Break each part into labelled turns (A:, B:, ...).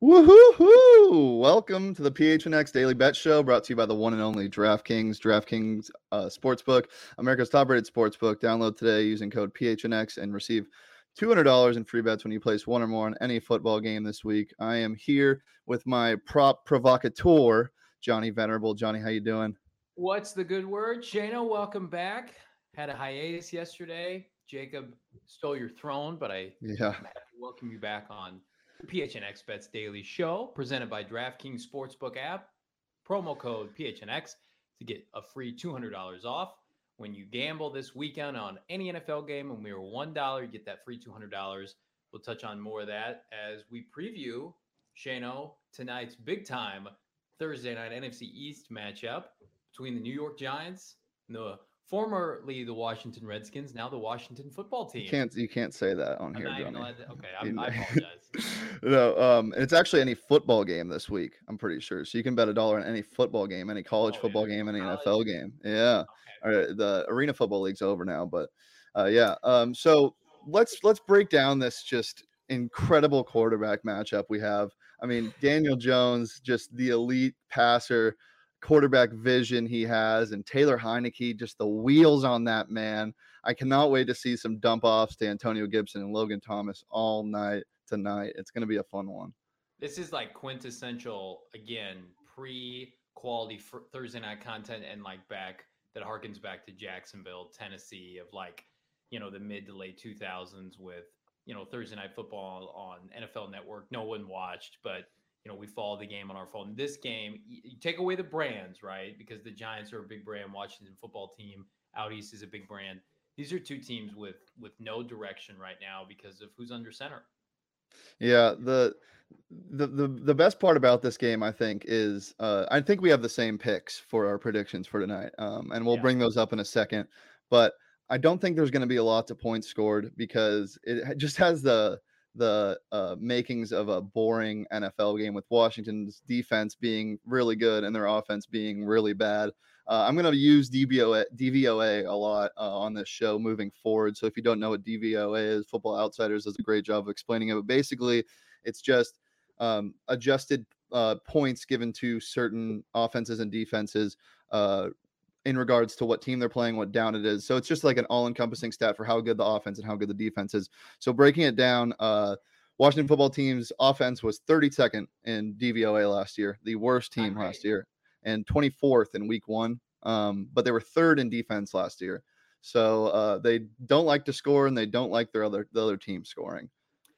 A: Woohoo! Welcome to the PHNX Daily Bet Show, brought to you by the one and only DraftKings. DraftKings uh, Sportsbook, America's top-rated sportsbook. Download today using code PHNX and receive $200 in free bets when you place one or more on any football game this week. I am here with my prop provocateur, Johnny Venerable. Johnny, how you doing?
B: What's the good word? Shano, welcome back. Had a hiatus yesterday. Jacob stole your throne, but I
A: yeah.
B: welcome you back on PHNX Bets Daily Show, presented by DraftKings Sportsbook app. Promo code PHNX to get a free $200 off. When you gamble this weekend on any NFL game and we are $1, you get that free $200. We'll touch on more of that as we preview, Shano, tonight's big time Thursday night NFC East matchup between the New York Giants and the formerly the Washington Redskins, now the Washington football team.
A: You can't you can't say that on
B: I'm
A: here,
B: to- okay, I'm, I apologize.
A: no, um, it's actually any football game this week. I'm pretty sure. So you can bet a dollar on any football game, any college
B: Oh, yeah.
A: football game, any
B: College.
A: NFL game. Yeah.
B: Okay.
A: All right, the arena football league's over now, but uh, yeah. Um, so let's let's break down this just incredible quarterback matchup we have. I mean, Daniel Jones, just the elite passer, quarterback vision he has, and Taylor Heinicke, just the wheels on that man. I cannot wait to see some dump offs to Antonio Gibson and Logan Thomas all night tonight. It's going to be a fun one.
B: This is like quintessential again, pre quality Thursday night content and like back that harkens back to Jacksonville, Tennessee of like, you know, the mid to late 2000s with, you know, Thursday night football on NFL network. No one watched, but you know, we follow the game on our phone. This game, you take away the brands, right? Because the Giants are a big brand, Washington football team, out east is a big brand. These are two teams with with no direction right now because of who's under center.
A: Yeah, the the the the best part about this game, I think, is uh, I think we have the same picks for our predictions for tonight, um, and we'll
B: Yeah.
A: bring those up in a second. But I don't think there's going to be a lot of points scored because it just has the the uh, makings of a boring NFL game with Washington's defense being really good and their offense being really bad. Uh, I'm going to use DVOA, DVOA a lot uh, on this show moving forward. So if you don't know what DVOA is, Football Outsiders does a great job of explaining it. But basically, it's just um, adjusted uh, points given to certain offenses and defenses uh, in regards to what team they're playing, what down it is. So it's just like an all-encompassing stat for how good the offense and how good the defense is. So breaking it down, uh, Washington football team's offense was 32nd in DVOA last year, the worst team
B: great.
A: last year, and 24th in week one. Um, but they were third in defense last year. So uh, they don't like to score and they don't like their other the other team scoring.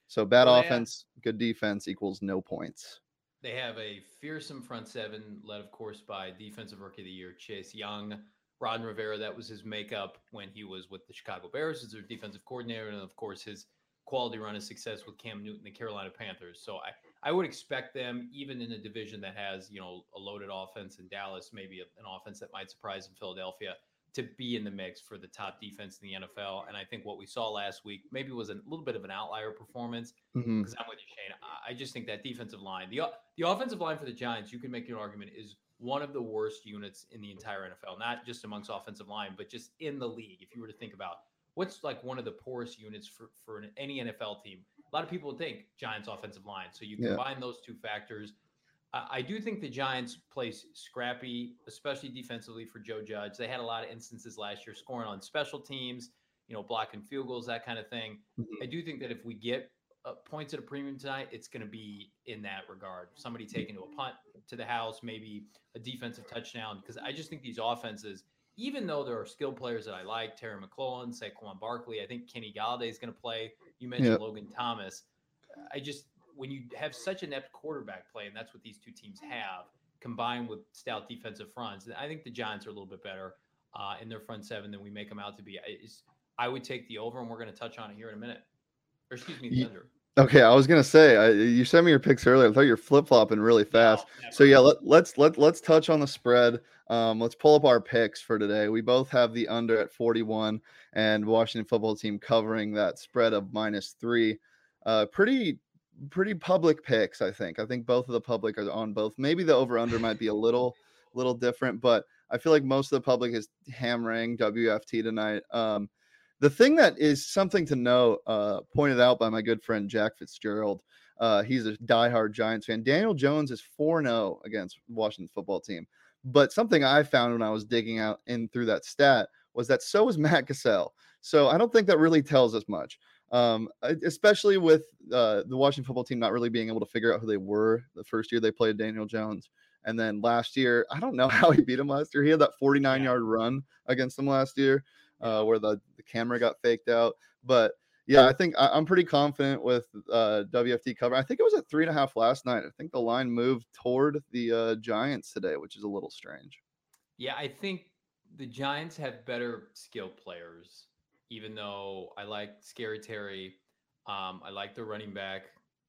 A: So bad
B: yeah.
A: offense, good defense equals no points.
B: They have a fearsome front seven, led, of course, by defensive rookie of the year Chase Young. Ron Rivera, that was his makeup when he was with the Chicago Bears as their defensive coordinator, and of course his quality run of success with Cam Newton, the Carolina Panthers. So I, I would expect them, even in a division that has you know a loaded offense in Dallas, maybe an offense that might surprise in Philadelphia, to be in the mix for the top defense in the NFL. And I think what we saw last week maybe was a little bit of an outlier performance
A: mm-hmm.
B: because I'm with you, Shane. I- just think that defensive line, the the offensive line for the Giants, you can make an argument is one of the worst units in the entire NFL, not just amongst offensive line, but just in the league. If you were to think about what's like one of the poorest units for for an, any NFL team, a lot of people would think Giants offensive line. So you
A: Yeah.
B: combine those two factors. I do think the Giants play scrappy, especially defensively for Joe Judge. They had a lot of instances last year scoring on special teams, you know, blocking field goals, that kind of thing.
A: Mhm.
B: I do think that if we get uh, points at a premium tonight, it's going to be in that regard. Somebody taking to a punt to the house, maybe a defensive touchdown. Because I just think these offenses, even though there are skilled players that I like, Terry McLaurin, Saquon Barkley, I think Kenny Golladay is going to play. You mentioned
A: Yep.
B: Logan Thomas. I just when you have such inept quarterback play, and that's what these two teams have, combined with stout defensive fronts, I think the Giants are a little bit better uh, in their front seven than we make them out to be. I, it's- I would take the over, and we're going to touch on it here in a minute. Or excuse me, the under.
A: Okay, I was gonna say I, you sent me your picks earlier. I thought you're flip flopping really fast.
B: No,
A: So yeah, let, let's let let's touch on the spread. Um, let's pull up our picks for today. We both have the under at 41 and Washington football team covering that spread of minus three. Uh, pretty pretty public picks, I think. I think both of the public are on both. Maybe the over under might be a little little different, but I feel like most of the public is hammering WFT tonight. Um, the thing that is something to know, uh, pointed out by my good friend Jack Fitzgerald, Uh, he's a diehard Giants fan. Daniel Jones is 4 0 against Washington football team. But something I found when I was digging out in through that stat was that so is Matt Cassel. So I don't think that really tells us much, um, especially with uh, the Washington football team not really being able to figure out who they were the first year they played Daniel Jones. And then last year, I don't know how he beat him last year. He had that 49 yard run against them last year uh, where the, the camera got faked out. But yeah, I think I, am pretty confident with uh, WFT cover. I think it was at three and a half last night. I think the line moved toward the uh, Giants today, which is a little strange.
B: Yeah, I think the Giants have better skilled players. Even though I like Scary Terry, um, I like the running back.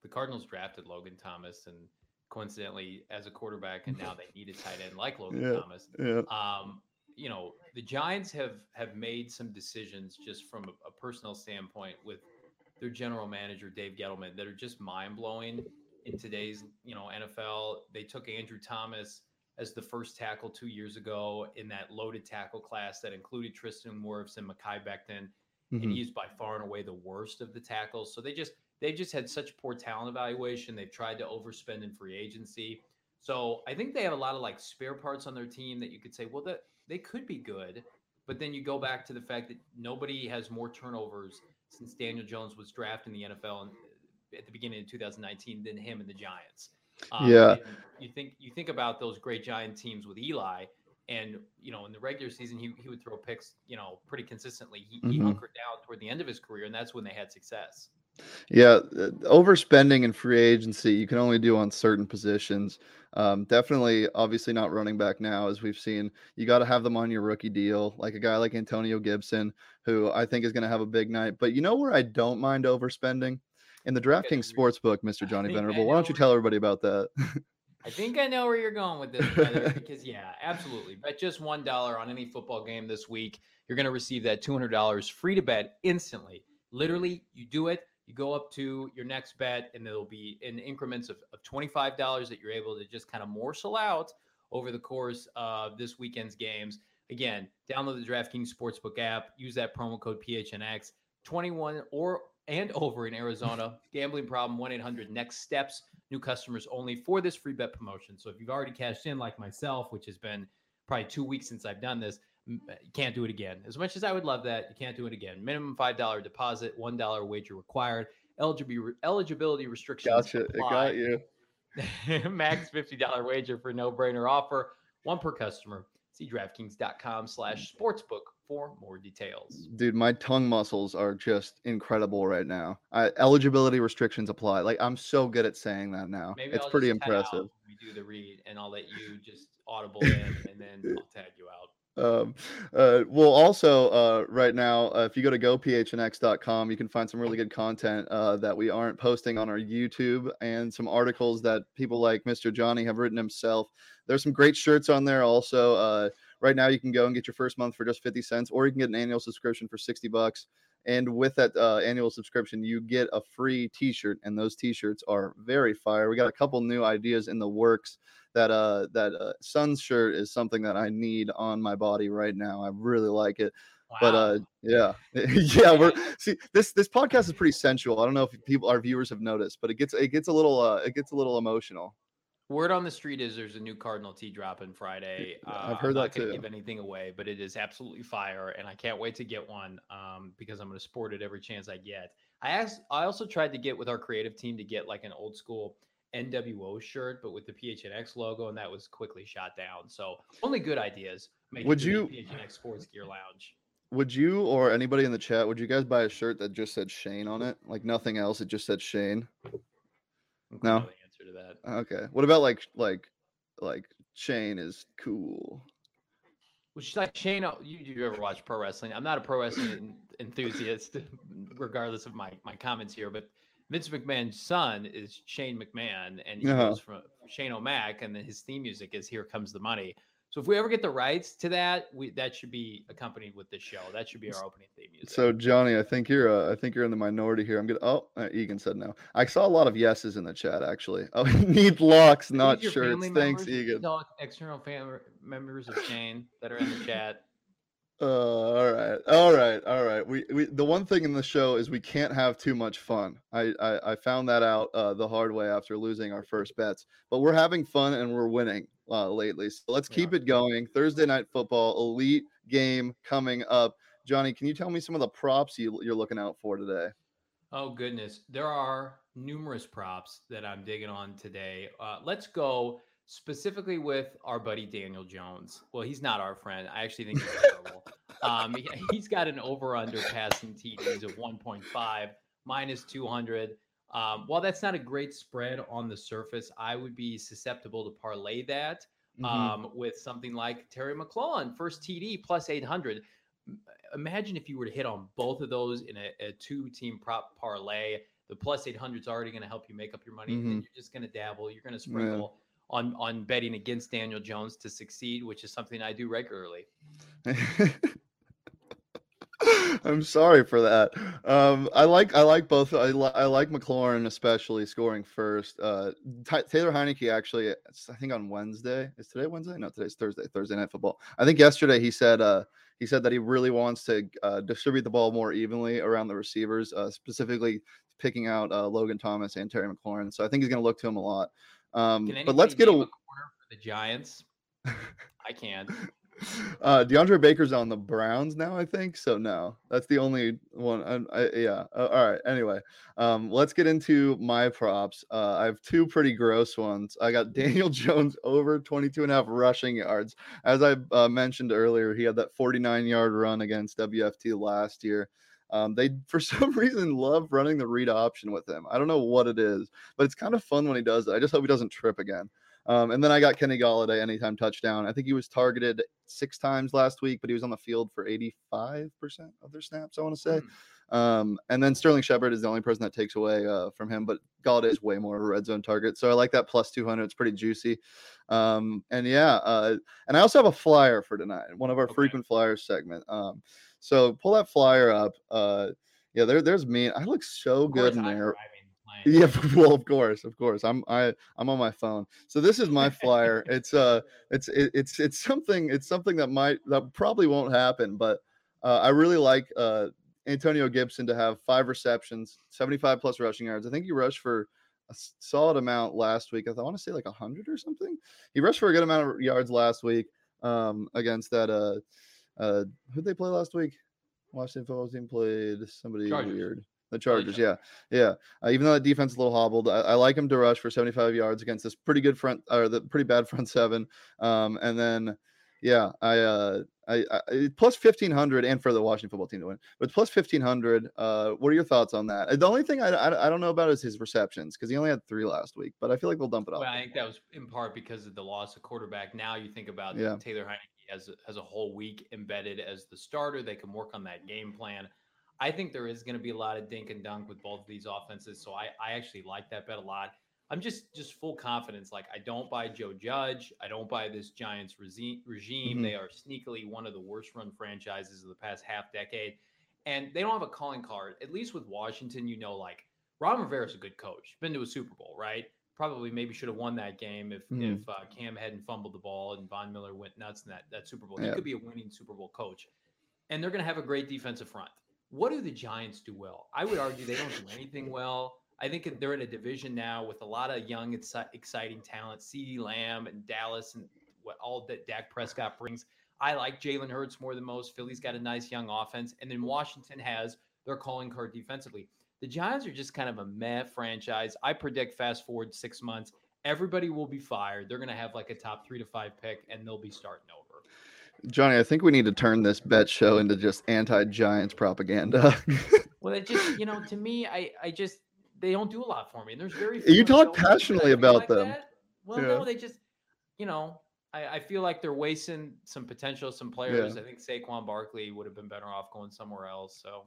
B: The Cardinals drafted Logan Thomas, and coincidentally, as a quarterback, and now they need a tight end like Logan
A: yeah,
B: Thomas.
A: Yeah.
B: Um, you know the Giants have have made some decisions just from a, a personal standpoint with their general manager Dave Gettleman that are just mind blowing in today's you know NFL. They took Andrew Thomas as the first tackle two years ago in that loaded tackle class that included Tristan Wirfs and Mekhi Becton, mm-hmm. and he's by far and away the worst of the tackles. So they just they just had such poor talent evaluation. They've tried to overspend in free agency. So I think they have a lot of like spare parts on their team that you could say, well, that they could be good, but then you go back to the fact that nobody has more turnovers since Daniel Jones was drafted in the NFL at the beginning of 2019 than him and the Giants.
A: Um, yeah,
B: you think you think about those great Giant teams with Eli, and you know in the regular season he, he would throw picks you know pretty consistently. He, mm-hmm. he hunkered down toward the end of his career, and that's when they had success.
A: Yeah, uh, overspending in free agency you can only do on certain positions. Um, definitely, obviously not running back now, as we've seen. You got to have them on your rookie deal, like a guy like Antonio Gibson, who I think is going to have a big night. But you know where I don't mind overspending in the DraftKings Sportsbook, Mr. Johnny Venerable. Why don't you tell everybody about that?
B: I think I know where you're going with this, brother, because yeah, absolutely. Bet just one dollar on any football game this week. You're going to receive that two hundred dollars free to bet instantly. Literally, you do it you go up to your next bet, and there'll be in increments of, of $25 that you're able to just kind of morsel out over the course of this weekend's games. Again, download the DraftKings Sportsbook app, use that promo code PHNX, 21 or and over in Arizona. Gambling problem 1 800 next steps. New customers only for this free bet promotion. So if you've already cashed in, like myself, which has been probably two weeks since I've done this, uh, you can't do it again. As much as I would love that, you can't do it again. Minimum five dollar deposit, one dollar wager required. Eligibility eligibility restrictions.
A: Gotcha. Apply. It
B: got you. Max fifty dollar wager for no brainer offer. One per customer. See DraftKings.com slash sportsbook for more details.
A: Dude, my tongue muscles are just incredible right now. I, eligibility restrictions apply. Like I'm so good at saying that now. Maybe it's I'll pretty impressive.
B: We do the read, and I'll let you just audible in, and then I'll tag you out.
A: Um, uh, well, also, uh, right now, uh, if you go to gophnx.com, you can find some really good content uh, that we aren't posting on our YouTube and some articles that people like Mr. Johnny have written himself. There's some great shirts on there also. Uh, right now, you can go and get your first month for just 50 cents, or you can get an annual subscription for 60 bucks. And with that uh, annual subscription, you get a free T-shirt, and those T-shirts are very fire. We got a couple new ideas in the works. That uh, that uh, Suns shirt is something that I need on my body right now. I really like it. Wow. But uh, yeah, yeah. We're see this this podcast is pretty sensual. I don't know if people our viewers have noticed, but it gets it gets a little uh, it gets a little emotional.
B: Word on the street is there's a new Cardinal tee dropping Friday.
A: Uh, I've heard I'm
B: that
A: too.
B: Give anything away, but it is absolutely fire, and I can't wait to get one um, because I'm going to sport it every chance I get. I asked. I also tried to get with our creative team to get like an old school NWO shirt, but with the PHNX logo, and that was quickly shot down. So only good ideas.
A: Would you
B: PHNX Sports Gear Lounge?
A: Would you or anybody in the chat? Would you guys buy a shirt that just said Shane on it, like nothing else? It just said Shane. No
B: that.
A: Okay. What about like like like Shane is cool?
B: Which like Shane, uh, you, you ever watch pro wrestling? I'm not a pro wrestling enthusiast, regardless of my my comments here, but Vince McMahon's son is Shane McMahon, and he uh-huh. goes from Shane O'Mac, and then his theme music is "Here Comes the Money." So if we ever get the rights to that, we that should be accompanied with the show. That should be our opening theme music.
A: So Johnny, I think you're uh, I think you're in the minority here. I'm gonna. Oh, uh, Egan said no. I saw a lot of yeses in the chat actually. Oh, need locks, not shirts. Thanks, Egan.
B: External family members of Shane that are in the chat.
A: Uh, all right, all right, all right. We, we the one thing in the show is we can't have too much fun. I I, I found that out uh, the hard way after losing our first bets. But we're having fun and we're winning uh, lately. So let's keep it going. Thursday night football, elite game coming up. Johnny, can you tell me some of the props you, you're looking out for today?
B: Oh goodness, there are numerous props that I'm digging on today. Uh, let's go specifically with our buddy Daniel Jones. Well, he's not our friend. I actually think he's terrible. um, he, has got an over under passing TDs of 1.5 minus 200. Um, while that's not a great spread on the surface, I would be susceptible to parlay that mm-hmm. um, with something like Terry McLaurin, first TD plus 800. Imagine if you were to hit on both of those in a, a two team prop parlay. The plus 800 is already going to help you make up your money. Mm-hmm. And you're just going to dabble. You're going to sprinkle on on betting against Daniel Jones to succeed, which is something I do regularly.
A: I'm sorry for that. Um, I like I like both. I, li- I like McLaurin especially scoring first. Uh, T- Taylor Heinicke actually, I think on Wednesday. Is today Wednesday? No, today's Thursday. Thursday night football. I think yesterday he said uh, he said that he really wants to uh, distribute the ball more evenly around the receivers, uh, specifically picking out uh, Logan Thomas and Terry McLaurin. So I think he's going to look to him a lot. Um, but let's get a, a
B: corner for the Giants. I can.
A: Uh, DeAndre Baker's on the Browns now, I think. So no, that's the only one. I, I, yeah. Uh, all right. Anyway, um, let's get into my props. Uh, I have two pretty gross ones. I got Daniel Jones over 22 and a half rushing yards. As I uh, mentioned earlier, he had that 49 yard run against WFT last year. Um, they for some reason love running the read option with him. I don't know what it is, but it's kind of fun when he does it. I just hope he doesn't trip again. Um, and then I got Kenny Golladay anytime touchdown. I think he was targeted six times last week, but he was on the field for 85% of their snaps, I want to say. Mm. Um, and then Sterling Shepard is the only person that takes away uh, from him, but Golladay is way more of a red zone target. So I like that plus 200. It's pretty juicy. Um, and yeah, uh, and I also have a flyer for tonight, one of our okay. frequent flyers segment. Um, so pull that flyer up. Uh, yeah, there, there's me. I look so good in there. Yeah, well, of course, of course. I'm I I'm on my phone. So this is my flyer. it's uh, it's it, it's it's something. It's something that might that probably won't happen, but uh, I really like uh Antonio Gibson to have five receptions, 75 plus rushing yards. I think he rushed for a solid amount last week. I want to say like 100 or something. He rushed for a good amount of yards last week um, against that uh, uh, who'd they play last week? Washington football team played somebody Chargers. weird. The Chargers, yeah, yeah. Uh, even though the defense is a little hobbled, I, I, like him to rush for 75 yards against this pretty good front or the pretty bad front seven. Um, and then, yeah, I, uh, I, I plus 1500 and for the Washington football team to win, but plus 1500. Uh, what are your thoughts on that? The only thing I, I, I don't know about is his receptions because he only had three last week, but I feel like they'll dump it off.
B: Well, I think that was in part because of the loss of quarterback. Now you think about yeah. Taylor Heinicke as as a whole week embedded as the starter. They can work on that game plan. I think there is going to be a lot of dink and dunk with both of these offenses. So I, I actually like that bet a lot. I'm just just full confidence. Like I don't buy Joe Judge. I don't buy this Giants regime. Mm-hmm. They are sneakily one of the worst run franchises of the past half decade, and they don't have a calling card. At least with Washington, you know, like Ron Rivera is a good coach. Been to a Super Bowl, right? Probably maybe should have won that game if mm. if uh, Cam hadn't fumbled the ball and Von Miller went nuts in that that Super Bowl. Yeah. He could be a winning Super Bowl coach, and they're going to have a great defensive front. What do the Giants do well? I would argue they don't do anything well. I think they're in a division now with a lot of young, exciting talent. CeeDee Lamb and Dallas and what all that Dak Prescott brings. I like Jalen Hurts more than most. Philly's got a nice young offense, and then Washington has their calling card defensively. The Giants are just kind of a meh franchise. I predict fast forward six months, everybody will be fired. They're going to have like a top three to five pick, and they'll be starting over.
A: Johnny, I think we need to turn this bet show into just anti-Giants propaganda.
B: well, it just you know, to me, I I just they don't do a lot for me, and there's very
A: you talk passionately about like them.
B: That. Well, yeah. no, they just you know, I, I, feel like they're wasting some potential, some players. Yeah. I think Saquon Barkley would have been better off going somewhere else. So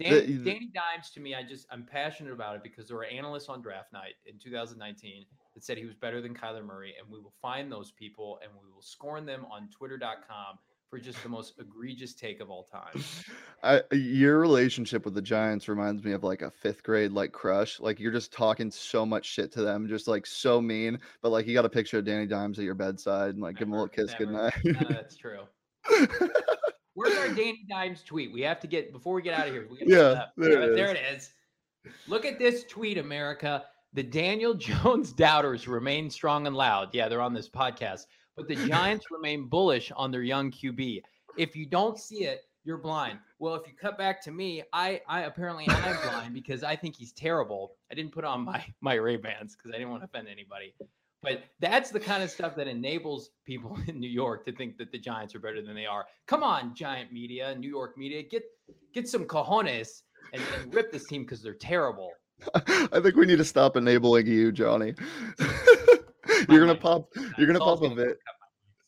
B: Danny, the, Danny Dimes to me, I just I'm passionate about it because there were analysts on draft night in 2019 that said he was better than Kyler Murray, and we will find those people and we will scorn them on Twitter.com for just the most egregious take of all time.
A: I, your relationship with the Giants reminds me of like a fifth grade like crush. Like you're just talking so much shit to them, just like so mean. But like you got a picture of Danny Dimes at your bedside and like never, give him a little kiss
B: never.
A: goodnight.
B: no, that's true. Where's our Danny Dimes tweet? We have to get before we get out of here.
A: yeah,
B: there, it there it is. Look at this tweet, America. The Daniel Jones doubters remain strong and loud. Yeah, they're on this podcast, but the Giants remain bullish on their young QB. If you don't see it, you're blind. Well, if you cut back to me, I I apparently am blind because I think he's terrible. I didn't put on my my Ray Bans because I didn't want to offend anybody. But that's the kind of stuff that enables people in New York to think that the Giants are better than they are. Come on, Giant media, New York media, get get some cojones and, and rip this team because they're terrible.
A: I think we need to stop enabling you, Johnny. you're gonna pop. You're gonna pop a bit.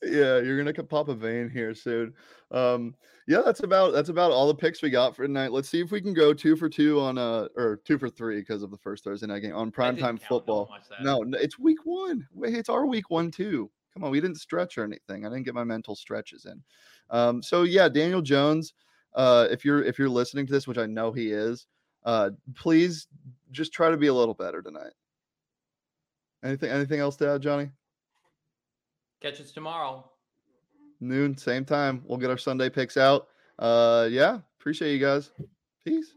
A: Yeah, you're gonna pop a vein here soon. Um, yeah, that's about that's about all the picks we got for tonight. Let's see if we can go two for two on uh or two for three because of the first Thursday night game on primetime football. No, it's week one. Wait, it's our week one too. Come on, we didn't stretch or anything. I didn't get my mental stretches in. Um, so yeah, Daniel Jones. Uh, if you're if you're listening to this, which I know he is, uh, please just try to be a little better tonight. Anything anything else to add, Johnny?
B: Catch us tomorrow.
A: Noon, same time. We'll get our Sunday picks out. Uh yeah, appreciate you guys. Peace.